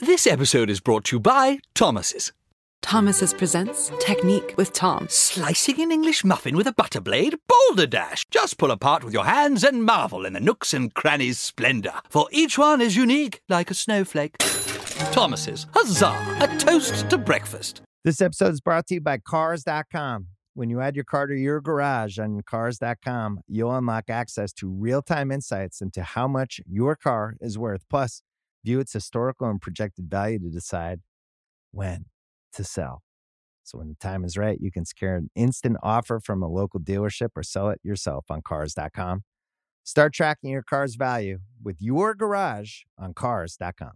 This episode is brought to you by Thomas's. Thomas's presents Technique with Tom. Slicing an English muffin with a butter blade? Boulder Dash! Just pull apart with your hands and marvel in the nooks and crannies' splendor, for each one is unique like a snowflake. Thomas's, huzzah! A toast to breakfast. This episode is brought to you by Cars.com. When you add your car to your garage on Cars.com, you'll unlock access to real time insights into how much your car is worth. Plus, view its historical and projected value to decide when to sell. So, when the time is right, you can secure an instant offer from a local dealership or sell it yourself on Cars.com. Start tracking your car's value with your garage on Cars.com.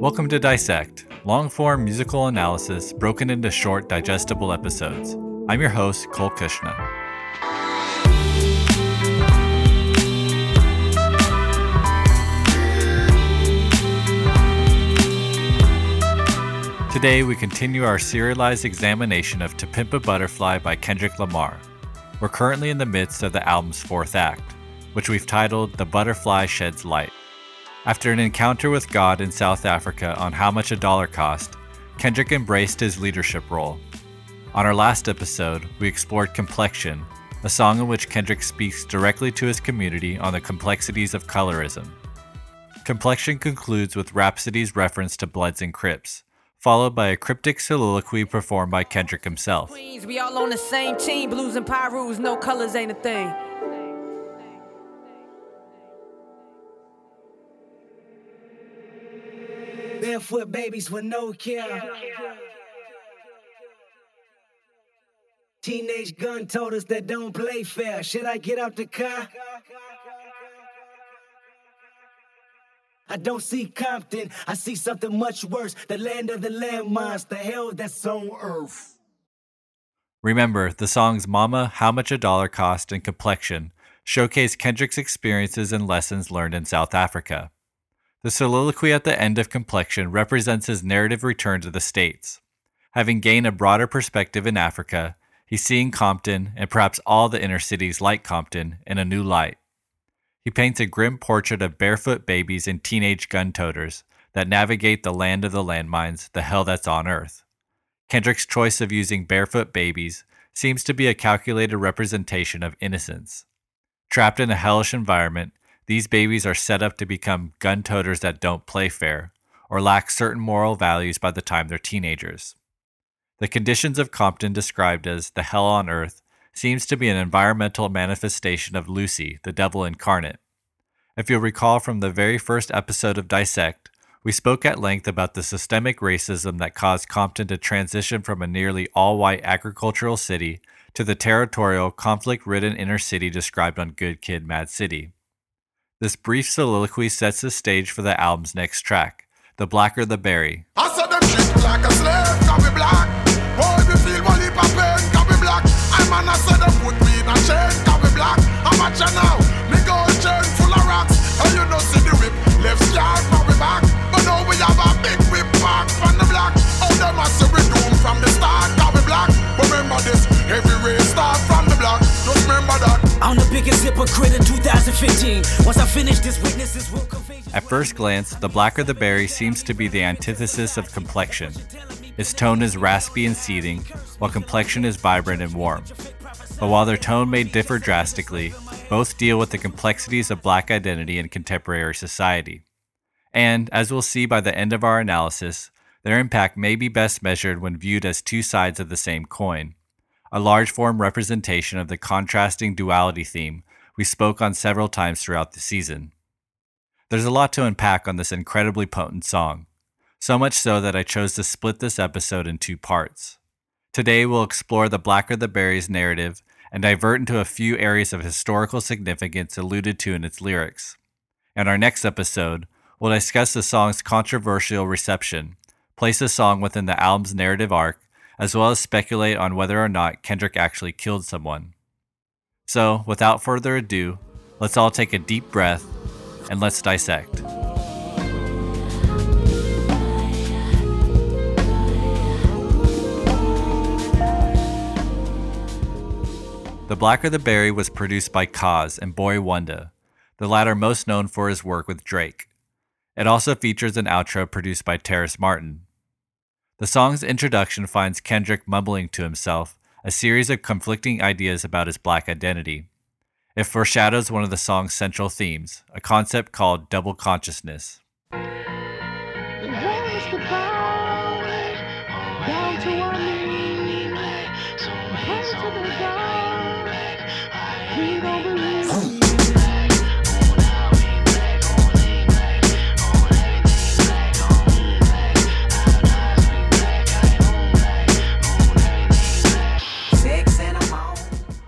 Welcome to Dissect, long form musical analysis broken into short, digestible episodes. I'm your host, Cole Cuchna. Today, we continue our serialized examination of To Pimp a Butterfly by Kendrick Lamar. We're currently in the midst of the album's fourth act, which we've titled The Butterfly Sheds Light. After an encounter with God in South Africa on how much a dollar cost, Kendrick embraced his leadership role. On our last episode, we explored Complexion, a song in which Kendrick speaks directly to his community on the complexities of colorism. Complexion concludes with Rapsody's reference to Bloods and Crips, followed by a cryptic soliloquy performed by Kendrick himself. Queens, we all on the same team. Blues and Pirus, no colors ain't a thing. Barefoot babies with no care. Teenage gun told us that don't play fair. Should I get out the car? I don't see Compton. I see something much worse. The land of the landmines, the hell that's on earth. Remember, the songs Mama, How Much a Dollar Cost, and Complexion showcase Kendrick's experiences and lessons learned in South Africa. The soliloquy at the end of Complexion represents his narrative return to the States. Having gained a broader perspective in Africa, he's seeing Compton, and perhaps all the inner cities like Compton, in a new light. He paints a grim portrait of barefoot babies and teenage gun toters that navigate the land of the landmines, the hell that's on Earth. Kendrick's choice of using barefoot babies seems to be a calculated representation of innocence. Trapped in a hellish environment, these babies are set up to become gun toters that don't play fair or lack certain moral values by the time they're teenagers. The conditions of Compton described as the hell on earth seems to be an environmental manifestation of Lucy, the devil incarnate. If you'll recall from the very first episode of Dissect, we spoke at length about the systemic racism that caused Compton to transition from a nearly all white agricultural city to the territorial, conflict ridden inner city described on Good Kid, Mad City. This brief soliloquy sets the stage for the album's next track, The Blacker the Berry. Man, I said them put me in a chain, can we black? How much you now? Me gold chain full of rocks. And you know see the whip, left scar for we back. But now we have a big whip back from the block. Oh, them a say we doom from the start, can we black? But remember this, every race start from the block. Just remember that. I'm the biggest hypocrite in 2015. Once I finish this, witnesses will convey. At first glance, The Blacker the Berry seems to be the antithesis of complexion. Its tone is raspy and seething, while complexion is vibrant and warm. But while their tone may differ drastically, both deal with the complexities of black identity in contemporary society. And, as we'll see by the end of our analysis, their impact may be best measured when viewed as two sides of the same coin, a large form representation of the contrasting duality theme we spoke on several times throughout the season. There's a lot to unpack on this incredibly potent song, so much so that I chose to split this episode in two parts. Today, we'll explore the Blacker the Berries narrative and divert into a few areas of historical significance alluded to in its lyrics. In our next episode, we'll discuss the song's controversial reception, place the song within the album's narrative arc, as well as speculate on whether or not Kendrick actually killed someone. So, without further ado, let's all take a deep breath and let's dissect. The Blacker the Berry was produced by Koz and Boi-1da, the latter most known for his work with Drake. It also features an outro produced by Terrace Martin. The song's introduction finds Kendrick mumbling to himself a series of conflicting ideas about his black identity. It foreshadows one of the song's central themes, a concept called double consciousness.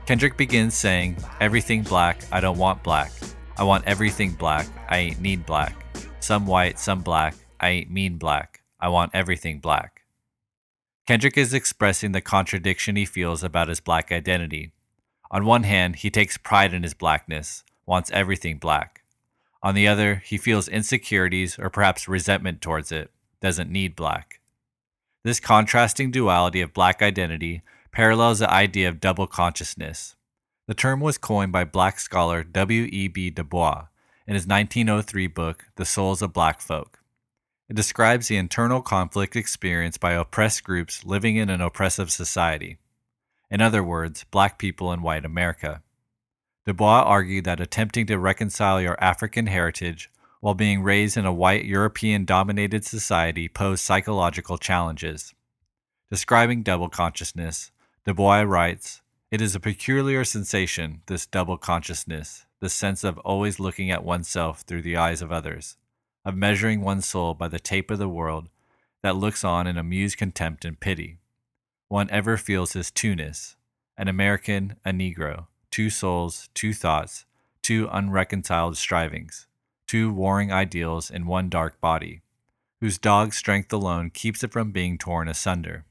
Kendrick begins saying, Everything black, I don't want black. I want everything black, I ain't need black. Some white, some black, I ain't mean black. I want everything black. Kendrick is expressing the contradiction he feels about his black identity. On one hand, he takes pride in his blackness, wants everything black. On the other, he feels insecurities or perhaps resentment towards it, doesn't need black. This contrasting duality of black identity parallels the idea of double consciousness. The term was coined by black scholar W.E.B. Du Bois in his 1903 book, The Souls of Black Folk. It describes the internal conflict experienced by oppressed groups living in an oppressive society. In other words, black people in white America. Du Bois argued that attempting to reconcile your African heritage while being raised in a white European dominated society posed psychological challenges. Describing double consciousness, Du writes It is a peculiar sensation, this double consciousness, the sense of always looking at oneself through the eyes of others, of measuring one's soul by the tape of the world that looks on in amused contempt and pity. One ever feels his two-ness, an American, a Negro, two souls, two thoughts, two unreconciled strivings, two warring ideals in one dark body, whose dog strength alone keeps it from being torn asunder.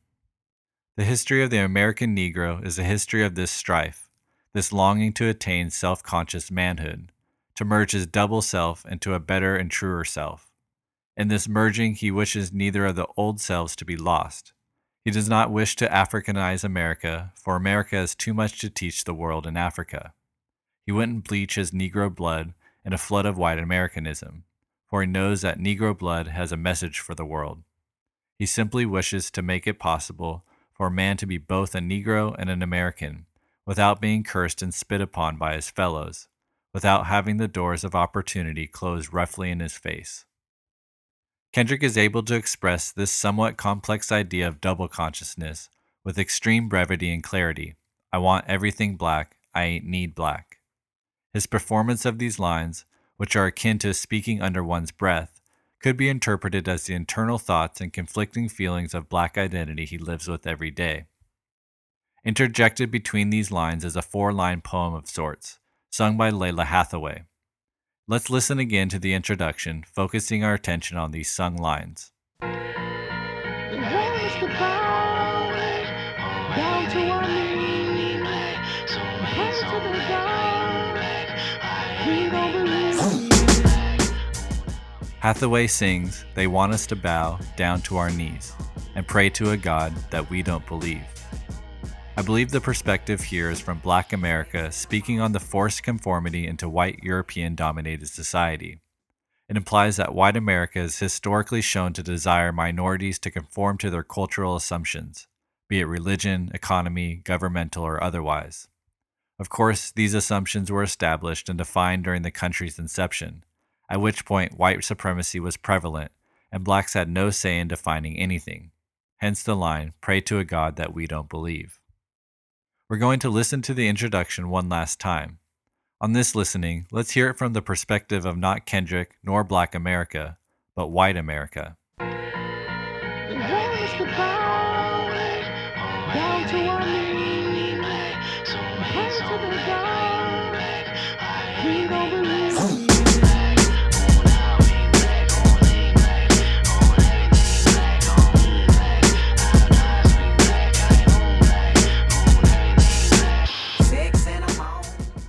The history of the American Negro is a history of this strife, this longing to attain self conscious manhood, to merge his double self into a better and truer self. In this merging, he wishes neither of the old selves to be lost. He does not wish to Africanize America, for America has too much to teach the world in Africa. He wouldn't bleach his Negro blood in a flood of white Americanism, for he knows that Negro blood has a message for the world. He simply wishes to make it possible for a man to be both a Negro and an American, without being cursed and spit upon by his fellows, without having the doors of opportunity closed roughly in his face. Kendrick is able to express this somewhat complex idea of double consciousness with extreme brevity and clarity. I want everything black, I ain't need black. His performance of these lines, which are akin to speaking under one's breath, could be interpreted as the internal thoughts and conflicting feelings of black identity he lives with every day. Interjected between these lines is a four line poem of sorts, sung by Lalah Hathaway. Let's listen again to the introduction, focusing our attention on these sung lines. Hathaway sings, They want us to bow down to our knees and pray to a God that we don't believe. I believe the perspective here is from Black America speaking on the forced conformity into white European dominated society. It implies that white America is historically shown to desire minorities to conform to their cultural assumptions, be it religion, economy, governmental, or otherwise. Of course, these assumptions were established and defined during the country's inception, at which point white supremacy was prevalent and blacks had no say in defining anything. Hence the line, pray to a God that we don't believe. We're going to listen to the introduction one last time. On this listening, let's hear it from the perspective of not Kendrick nor Black America, but white America.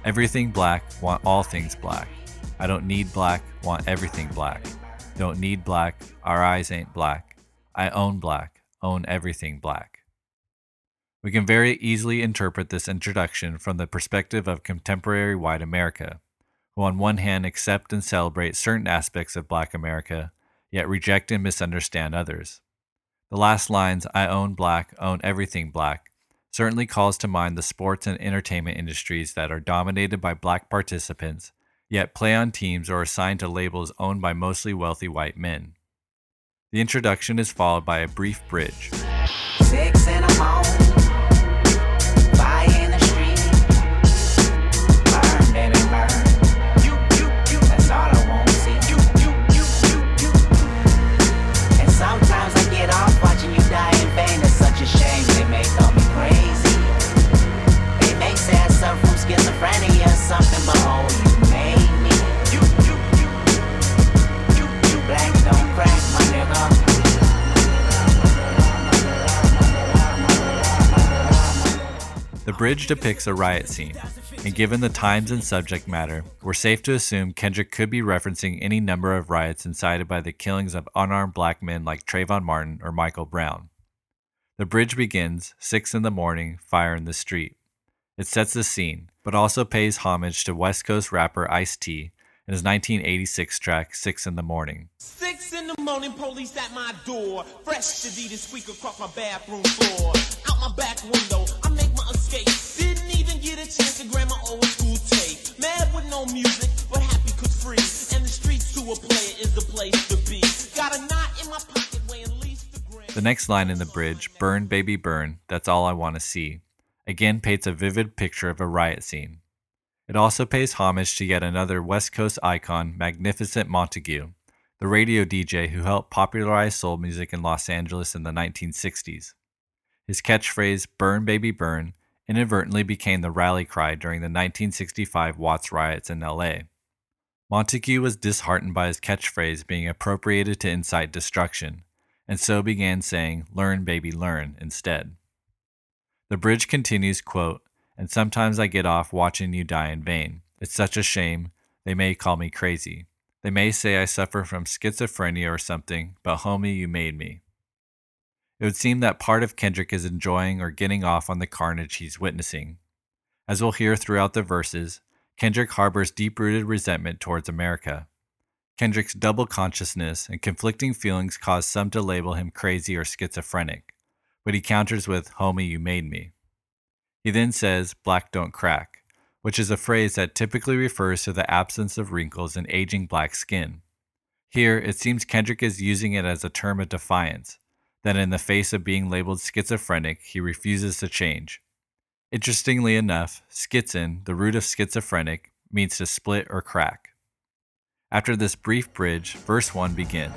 Everything black, want all things black. I don't need black, want everything black. Don't need black, our eyes ain't black. I own black, own everything black. We can very easily interpret this introduction from the perspective of contemporary white America, who on one hand accept and celebrate certain aspects of black America, yet reject and misunderstand others. The last lines, I own black, own everything black, certainly calls to mind the sports and entertainment industries that are dominated by black participants, yet play on teams or assigned to labels owned by mostly wealthy white men. The introduction is followed by a brief bridge. The bridge depicts a riot scene, and given the times and subject matter, we're safe to assume Kendrick could be referencing any number of riots incited by the killings of unarmed black men like Trayvon Martin or Michael Brown. The bridge begins, 6 in the morning, fire in the street. It sets the scene, but also pays homage to West Coast rapper Ice T and his 1986 track, 6 in the Morning. Six in the morning, police at my door. Fresh to Adidas squeak across my bathroom floor. Out my back window, I escape. Didn't even get a chance to grab my old school tape. Mad with no music, but happy cause free. And the streets to a player is the place to be. Got a knot in my pocket weighing least gram. The next line in the bridge, Burn Baby Burn, that's all I want to see, again paints a vivid picture of a riot scene. It also pays homage to yet another West Coast icon, Magnificent Montague, the radio DJ who helped popularize soul music in Los Angeles in the 1960s. His catchphrase, Burn Baby Burn, inadvertently became the rally cry during the 1965 Watts riots in LA. Montague was disheartened by his catchphrase being appropriated to incite destruction, and so began saying, Learn, baby, learn, instead. The bridge continues, quote, and sometimes I get off watching you die in vain. It's such a shame. They may call me crazy. They may say I suffer from schizophrenia or something, but homie, you made me. It would seem that part of Kendrick is enjoying or getting off on the carnage he's witnessing. As we'll hear throughout the verses, Kendrick harbors deep rooted resentment towards America. Kendrick's double consciousness and conflicting feelings cause some to label him crazy or schizophrenic, but he counters with, Homie, you made me. He then says, Black don't crack, which is a phrase that typically refers to the absence of wrinkles in aging black skin. Here, it seems Kendrick is using it as a term of defiance, that in the face of being labeled schizophrenic, he refuses to change. Interestingly enough, schizein, the root of schizophrenic, means to split or crack. After this brief bridge, verse 1 begins.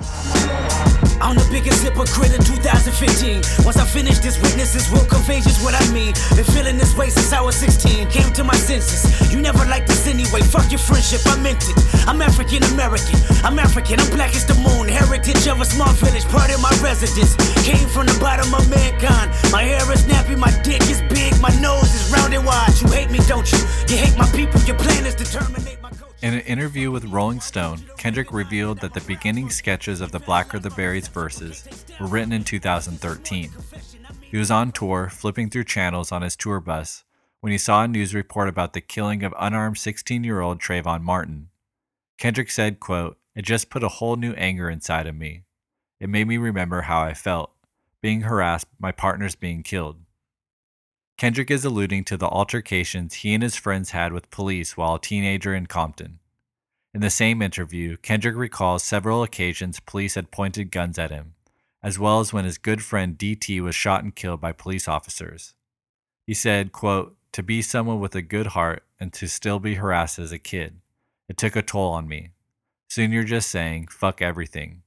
I'm the biggest hypocrite in 2015. Once I finish this, witnesses will convey just what I mean. Been feeling this way since I was 16. Came to my senses. You never liked this anyway. Fuck your friendship, I meant it. I'm African American. I'm African. I'm black as the moon. Heritage of a small village, part of my residence. Came from the bottom of mankind. My hair is nappy, my dick is big, my nose is round and wide. You hate me, don't you? You hate my people. Your plan is to terminate my culture. In an interview with Rolling Stone, Kendrick revealed that the beginning sketches of the Blacker the Berries verses were written in 2013. He was on tour, flipping through channels on his tour bus, when he saw a news report about the killing of unarmed 16 year old Trayvon Martin. Kendrick said, quote, It just put a whole new anger inside of me. It made me remember how I felt, being harassed, my partners being killed. Kendrick is alluding to the altercations he and his friends had with police while a teenager in Compton. In the same interview, Kendrick recalls several occasions police had pointed guns at him, as well as when his good friend DT was shot and killed by police officers. He said, quote, To be someone with a good heart and to still be harassed as a kid, it took a toll on me. Soon you're just saying, fuck everything.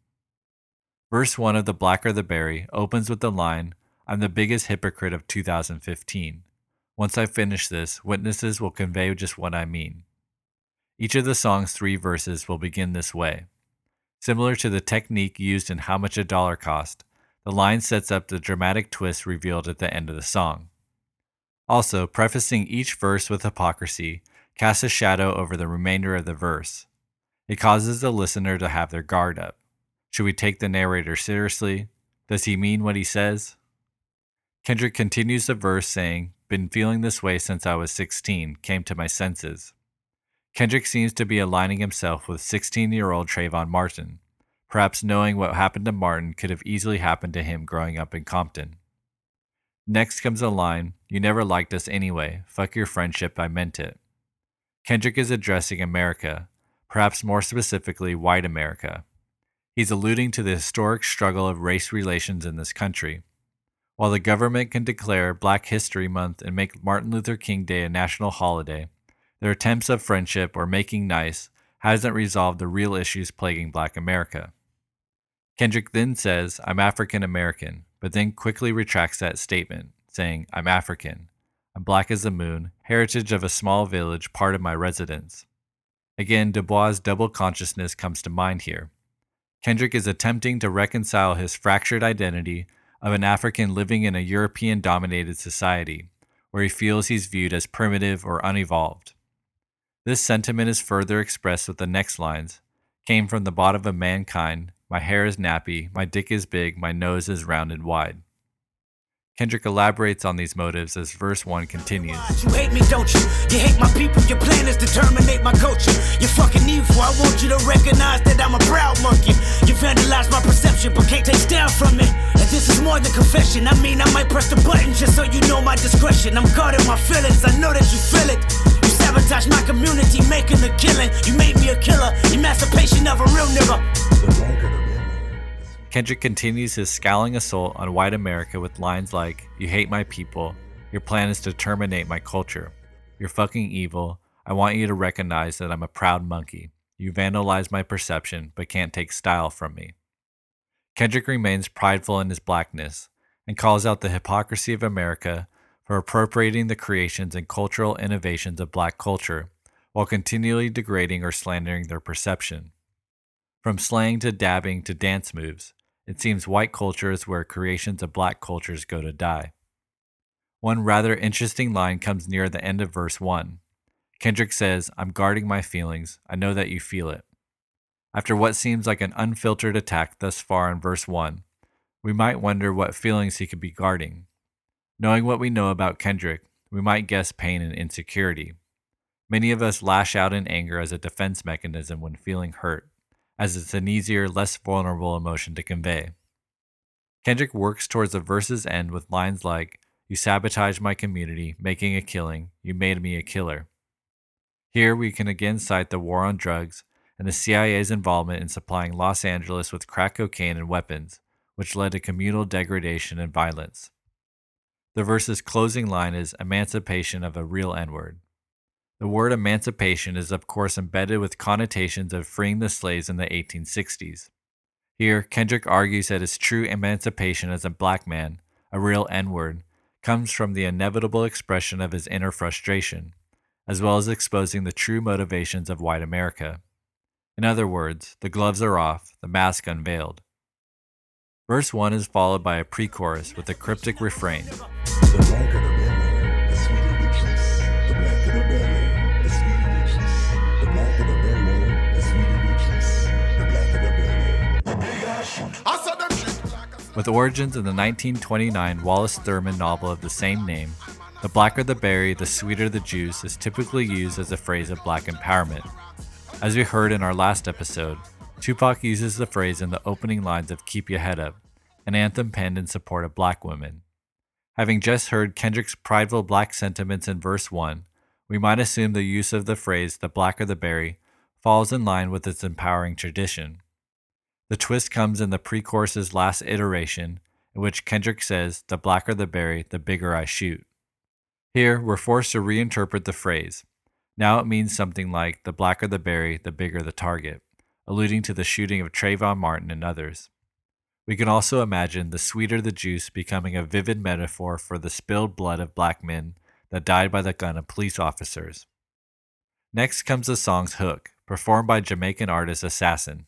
Verse 1 of The Blacker the Berry opens with the line, I'm the biggest hypocrite of 2015. Once I finish this, witnesses will convey just what I mean. Each of the song's three verses will begin this way. Similar to the technique used in How Much a Dollar Cost, the line sets up the dramatic twist revealed at the end of the song. Also, prefacing each verse with hypocrisy casts a shadow over the remainder of the verse. It causes the listener to have their guard up. Should we take the narrator seriously? Does he mean what he says? Kendrick continues the verse saying, Been feeling this way since I was 16, came to my senses. Kendrick seems to be aligning himself with 16 year old Trayvon Martin, perhaps knowing what happened to Martin could have easily happened to him growing up in Compton. Next comes a line You never liked us anyway. Fuck your friendship, I meant it. Kendrick is addressing America, perhaps more specifically, white America. He's alluding to the historic struggle of race relations in this country. While the government can declare Black History Month and make Martin Luther King Day a national holiday, their attempts of friendship or making nice hasn't resolved the real issues plaguing Black America. Kendrick then says, I'm African American, but then quickly retracts that statement, saying, I'm African. I'm black as the moon, heritage of a small village, part of my residence. Again, Du Bois' double consciousness comes to mind here. Kendrick is attempting to reconcile his fractured identity of an African living in a European dominated society, where he feels he's viewed as primitive or unevolved. This sentiment is further expressed with the next lines Came from the bottom of mankind, my hair is nappy, my dick is big, my nose is round and wide. Kendrick elaborates on these motives as verse 1 continues. You hate me, don't you? You hate my people, your plan is to terminate my culture. You're fucking evil, I want you to recognize that I'm a proud monkey. You vandalize my perception, but can't take down from it. And this is more than confession. I mean, I might press the button just so you know my discretion. I'm guarding my feelings, I know that you feel it. You sabotage my community, making a killing. You made me a killer, emancipation of a real nigga. Kendrick continues his scowling assault on white America with lines like, You hate my people. Your plan is to terminate my culture. You're fucking evil. I want you to recognize that I'm a proud monkey. You vandalize my perception, but can't take style from me. Kendrick remains prideful in his blackness and calls out the hypocrisy of America for appropriating the creations and cultural innovations of black culture while continually degrading or slandering their perception. From slang to dabbing to dance moves, it seems white culture is where creations of black cultures go to die. One rather interesting line comes near the end of verse 1. Kendrick says, I'm guarding my feelings. I know that you feel it. After what seems like an unfiltered attack thus far in verse 1, we might wonder what feelings he could be guarding. Knowing what we know about Kendrick, we might guess pain and insecurity. Many of us lash out in anger as a defense mechanism when feeling hurt as it's an easier, less vulnerable emotion to convey. Kendrick works towards the verse's end with lines like, You sabotaged my community, making a killing, you made me a killer. Here we can again cite the war on drugs and the CIA's involvement in supplying Los Angeles with crack cocaine and weapons, which led to communal degradation and violence. The verse's closing line is emancipation of a real N word. The word emancipation is, of course, embedded with connotations of freeing the slaves in the 1860s. Here, Kendrick argues that his true emancipation as a black man, a real N word, comes from the inevitable expression of his inner frustration, as well as exposing the true motivations of white America. In other words, the gloves are off, the mask unveiled. Verse 1 is followed by a pre chorus with a cryptic refrain. With origins in the 1929 Wallace Thurman novel of the same name, the blacker the berry, the sweeter the juice is typically used as a phrase of black empowerment. As we heard in our last episode, Tupac uses the phrase in the opening lines of Keep Your Head Up, an anthem penned in support of black women. Having just heard Kendrick's prideful black sentiments in verse 1, we might assume the use of the phrase the blacker the berry falls in line with its empowering tradition. The twist comes in the pre chorus's last iteration, in which Kendrick says, The blacker the berry, the bigger I shoot. Here, we're forced to reinterpret the phrase. Now it means something like, The blacker the berry, the bigger the target, alluding to the shooting of Trayvon Martin and others. We can also imagine the sweeter the juice becoming a vivid metaphor for the spilled blood of black men that died by the gun of police officers. Next comes the song's hook, performed by Jamaican artist Assassin.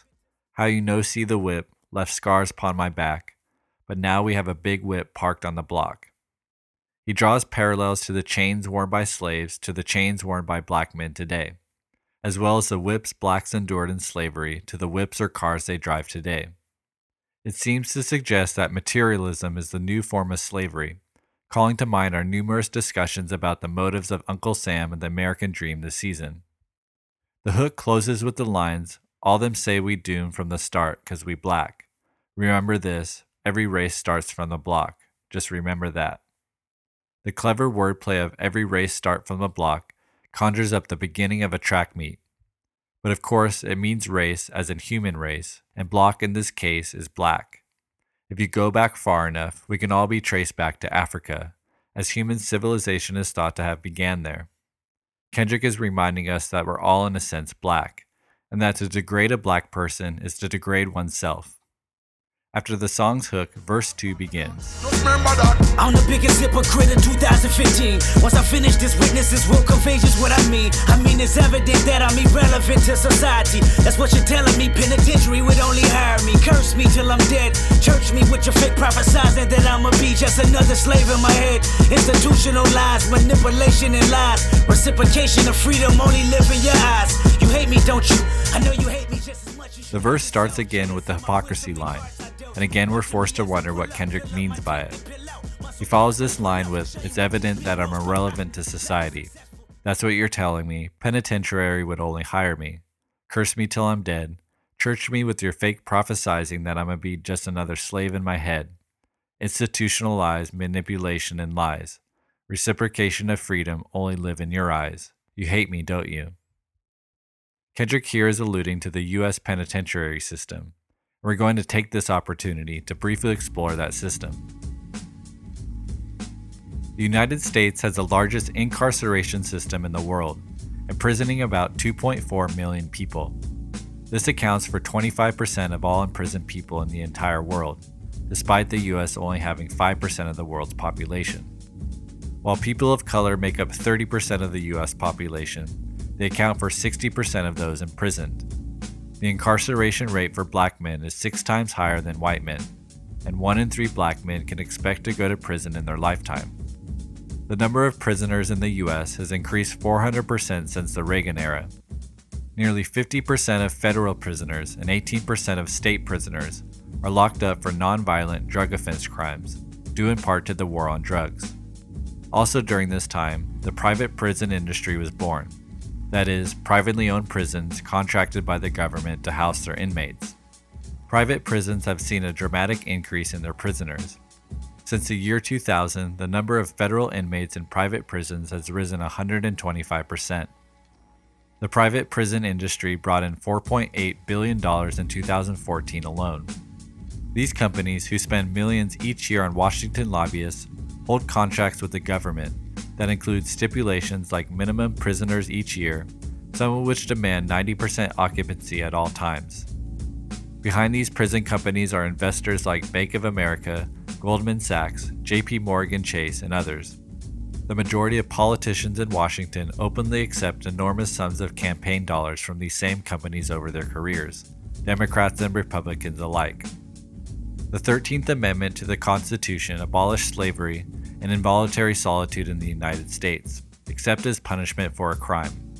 How you no see the whip left scars upon my back, but now we have a big whip parked on the block. He draws parallels to the chains worn by slaves to the chains worn by black men today, as well as the whips blacks endured in slavery to the whips or cars they drive today. It seems to suggest that materialism is the new form of slavery, calling to mind our numerous discussions about the motives of Uncle Sam and the American dream this season. The hook closes with the lines, All them say we doomed from the start 'cause we black. Remember this, every race starts from the block. Just remember that. The clever wordplay of every race start from the block conjures up the beginning of a track meet. But of course, it means race as in human race, and block in this case is black. If you go back far enough, we can all be traced back to Africa, as human civilization is thought to have began there. Kendrick is reminding us that we're all in a sense black, and that to degrade a black person is to degrade oneself. After the song's hook, verse 2 begins. I'm the biggest hypocrite in 2015. Once I finish this, witnesses will convey just what I mean. I mean, it's evident that I'm irrelevant to society. That's what you're telling me. Penitentiary would only hire me. Curse me till I'm dead. Church me with your fake prophesizing that I'ma be just another slave in my head. Institutional lies, manipulation and lies. Reciprocation of freedom only live in your eyes. You hate me, don't you? I know you hate me just as much as you The verse starts again with the hypocrisy line, and again we're forced to wonder what Kendrick means by it. He follows this line with, It's evident that I'm irrelevant to society. That's what you're telling me. Penitentiary would only hire me. Curse me till I'm dead. Church me with your fake prophesizing that I'm gonna be just another slave in my head. Institutional lies, manipulation, and lies. Reciprocation of freedom only live in your eyes. You hate me, don't you? Kendrick here is alluding to the U.S. penitentiary system. We're going to take this opportunity to briefly explore that system. The United States has the largest incarceration system in the world, imprisoning about 2.4 million people. This accounts for 25% of all imprisoned people in the entire world, despite the US only having 5% of the world's population. While people of color make up 30% of the US population, they account for 60% of those imprisoned. The incarceration rate for black men is six times higher than white men, and one in three black men can expect to go to prison in their lifetime. The number of prisoners in the US has increased 400% since the Reagan era. Nearly 50% of federal prisoners and 18% of state prisoners are locked up for nonviolent drug offense crimes, due in part to the war on drugs. Also, during this time, the private prison industry was born that is, privately owned prisons contracted by the government to house their inmates. Private prisons have seen a dramatic increase in their prisoners. Since the year 2000, the number of federal inmates in private prisons has risen 125%. The private prison industry brought in $4.8 billion in 2014 alone. These companies, who spend millions each year on Washington lobbyists, hold contracts with the government that include stipulations like minimum prisoners each year, some of which demand 90% occupancy at all times. Behind these prison companies are investors like Bank of America, Goldman Sachs, JP Morgan Chase, and others. The majority of politicians in Washington openly accept enormous sums of campaign dollars from these same companies over their careers, Democrats and Republicans alike. The 13th Amendment to the Constitution abolished slavery and involuntary solitude in the United States, except as punishment for a crime.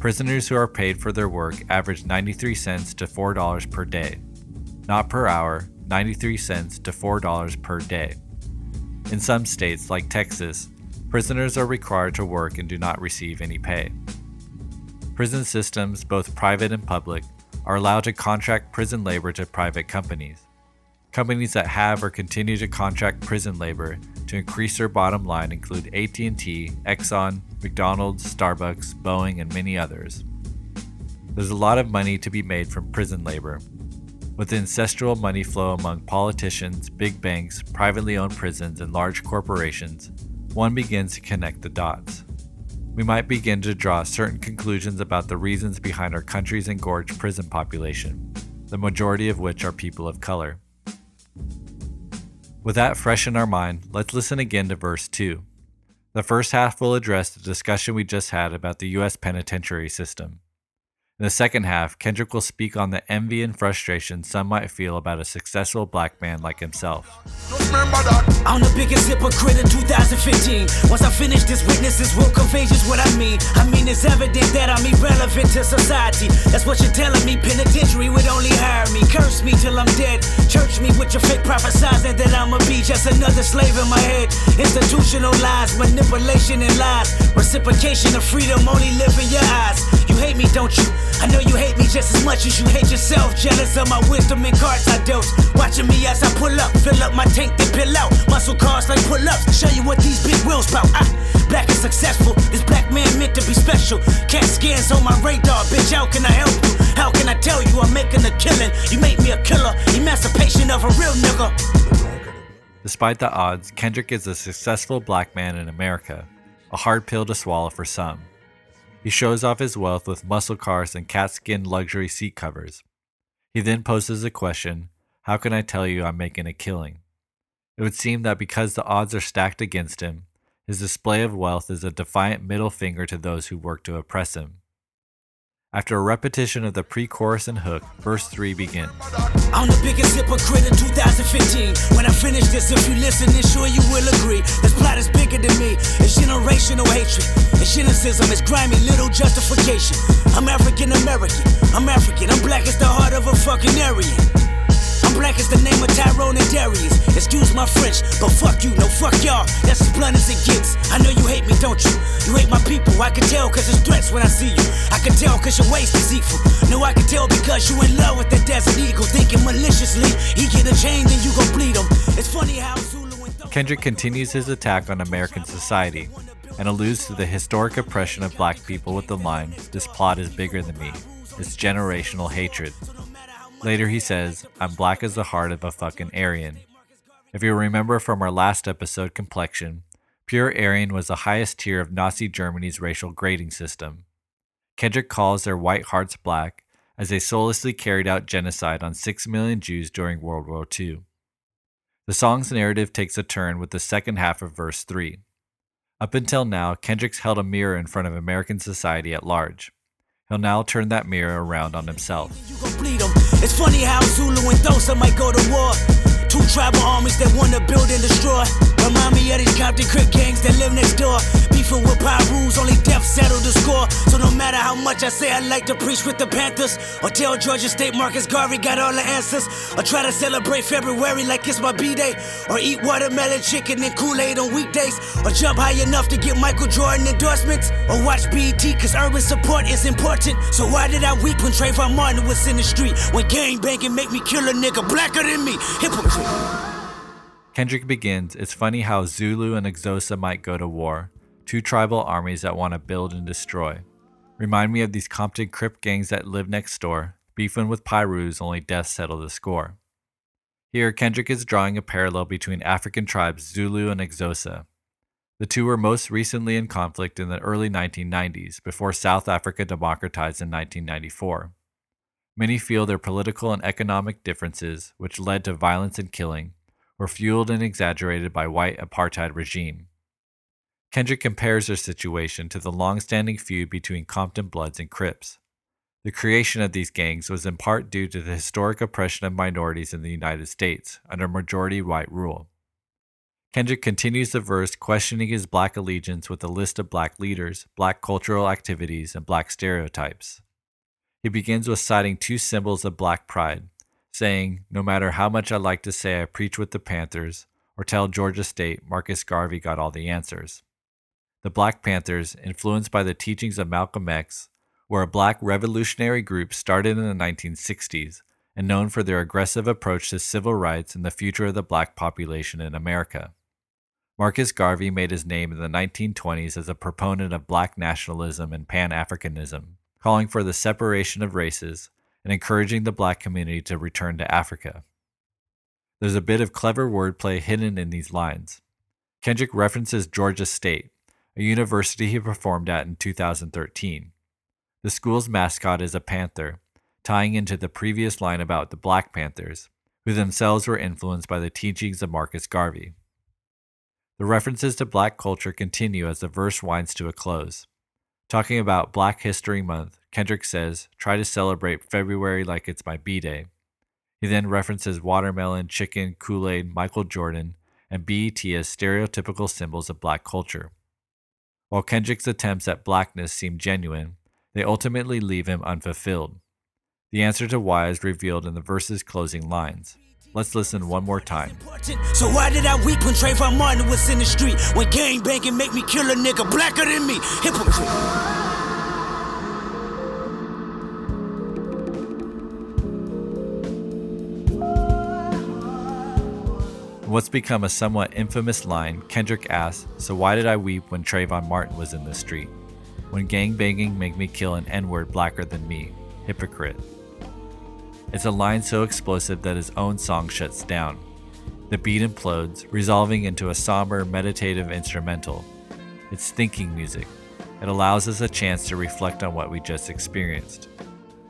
Prisoners who are paid for their work average 93 cents to $4 per day, not per hour, 93 cents to $4 per day. In some states, like Texas, prisoners are required to work and do not receive any pay. Prison systems, both private and public, are allowed to contract prison labor to private companies. Companies that have or continue to contract prison labor to increase their bottom line include AT&T, Exxon, McDonald's, Starbucks, Boeing, and many others. There's a lot of money to be made from prison labor. With the ancestral money flow among politicians, big banks, privately owned prisons, and large corporations, one begins to connect the dots. We might begin to draw certain conclusions about the reasons behind our country's engorged prison population, the majority of which are people of color. With that fresh in our mind, let's listen again to verse 2. The first half will address the discussion we just had about the U.S. penitentiary system. In the second half, Kendrick will speak on the envy and frustration some might feel about a successful black man like himself. I'm the biggest hypocrite in 2015. Once I finish this, witnesses will convey just what I mean. I mean, it's evident that I'm irrelevant to society. That's what you're telling me. Penitentiary would only hire me. Curse me till I'm dead. Church me with your fake prophesizing that I'ma be just another slave in my head. Institutional lies, manipulation and lies. Reciprocation of freedom only live in your eyes. You hate me, don't you? I know you hate me just as much as you hate yourself. Jealous of my wisdom and cards I dealt. Watching me as I pull up, fill up my tank, then pill out. Muscle cars like pull ups. Show you what these big wheels bout. Ah, black and successful. This black man meant to be special. Cat scans on my radar, bitch. How can I help you? How can I tell you I'm making a killing? You make me a killer. Emancipation of a real nigga. Despite the odds, Kendrick is a successful black man in America, a hard pill to swallow for some. He shows off his wealth with muscle cars and cat skin luxury seat covers. He then poses a question How can I tell you I'm making a killing? It would seem that because the odds are stacked against him, his display of wealth is a defiant middle finger to those who work to oppress him. After a repetition of the pre chorus and hook, verse 3 begins. I'm the biggest hypocrite in 2015. When I finish this, if you listen, then sure you will agree. This plot is bigger than me. It's generational hatred. It's cynicism. It's grimy little justification. I'm African American. I'm African. I'm black as the heart of a fucking Aryan. I'm black as the name of Tyrone and Darius. Excuse my French, but fuck you, no fuck y'all. That's as blunt as it gets. I know you hate me, don't you? You hate my people. I can tell cause it's threats when I see you. I can tell cause your waist deceitful. No, I can tell because you in love with the desert eagle. Thinking maliciously. He get a chain, then you gon' bleed him. It's funny how Zulu Kendrick continues his attack on American society and alludes to the historic oppression of black people with the line, This plot is bigger than me. It's generational hatred. Later, he says, I'm black as the heart of a fucking Aryan. If you remember from our last episode, Complexion, pure Aryan was the highest tier of Nazi Germany's racial grading system. Kendrick calls their white hearts black as they soullessly carried out genocide on 6 million Jews during World War II. The song's narrative takes a turn with the second half of verse 3. Up until now, Kendrick's held a mirror in front of American society at large. He'll now turn that mirror around on himself. It's funny how Zulu and Xhosa might go to war. Two tribal armies that wanna build and destroy. Remind me of these Compton Crip gangs that live next door. Beefing with rules, only death settled the score. So no matter how much I say I like to preach with the Panthers, or tell Georgia State Marcus Garvey got all the answers, or try to celebrate February like it's my B-day, or eat watermelon chicken and Kool-Aid on weekdays, or jump high enough to get Michael Jordan endorsements, or watch BET cause urban support is important. So why did I weep when Trayvon Martin was in the street? When gang banging make me kill a nigga blacker than me? Hypocrite. Kendrick begins, It's funny how Zulu and Xhosa might go to war, two tribal armies that want to build and destroy. Remind me of these Compton Crip gangs that live next door, beefing with Pirus, only death settle the score. Here, Kendrick is drawing a parallel between African tribes Zulu and Xhosa. The two were most recently in conflict in the early 1990s, before South Africa democratized in 1994. Many feel their political and economic differences, which led to violence and killing, were fueled and exaggerated by white apartheid regime. Kendrick compares their situation to the long-standing feud between Compton Bloods and Crips. The creation of these gangs was in part due to the historic oppression of minorities in the United States under majority white rule. Kendrick continues the verse questioning his black allegiance with a list of black leaders, black cultural activities, and black stereotypes. He begins with citing two symbols of black pride, saying, No matter how much I like to say I preach with the Panthers, or tell Georgia State Marcus Garvey got all the answers. The Black Panthers, influenced by the teachings of Malcolm X, were a black revolutionary group started in the 1960s and known for their aggressive approach to civil rights and the future of the black population in America. Marcus Garvey made his name in the 1920s as a proponent of black nationalism and Pan Africanism, calling for the separation of races and encouraging the black community to return to Africa. There's a bit of clever wordplay hidden in these lines. Kendrick references Georgia State, a university he performed at in 2013. The school's mascot is a panther, tying into the previous line about the Black Panthers, who themselves were influenced by the teachings of Marcus Garvey. The references to black culture continue as the verse winds to a close. Talking about Black History Month, Kendrick says, try to celebrate February like it's my B Day. He then references watermelon, chicken, Kool Aid, Michael Jordan, and BET as stereotypical symbols of black culture. While Kendrick's attempts at blackness seem genuine, they ultimately leave him unfulfilled. The answer to why is revealed in the verse's closing lines. Let's listen one more time. So why did I weep when Trayvon Martin was in the street? When gang banging make me kill a nigga blacker than me? Hypocrite. In what's become a somewhat infamous line, Kendrick asks, So why did I weep when Trayvon Martin was in the street? When gang banging make me kill an N word blacker than me? Hypocrite. It's a line so explosive that his own song shuts down. The beat implodes, resolving into a somber, meditative instrumental. It's thinking music. It allows us a chance to reflect on what we just experienced.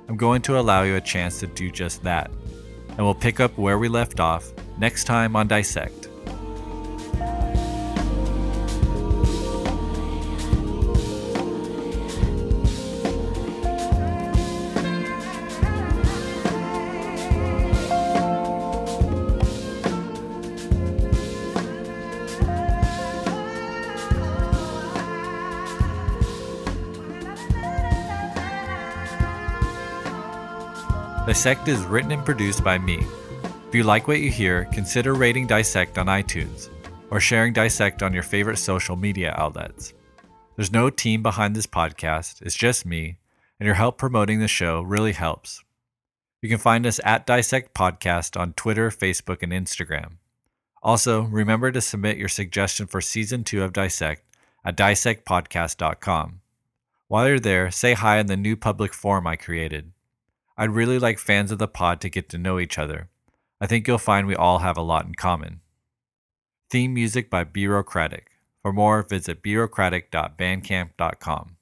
I'm going to allow you a chance to do just that, and we'll pick up where we left off next time on Dissect. Dissect is written and produced by me. If you like what you hear, consider rating Dissect on iTunes or sharing Dissect on your favorite social media outlets. There's no team behind this podcast, it's just me, and your help promoting the show really helps. You can find us at Dissect Podcast on Twitter, Facebook, and Instagram. Also, remember to submit your suggestion for season two of Dissect at dissectpodcast.com. While you're there, say hi in the new public forum I created. I'd really like fans of the pod to get to know each other. I think you'll find we all have a lot in common. Theme music by Bureaucratic. For more, visit bureaucratic.bandcamp.com.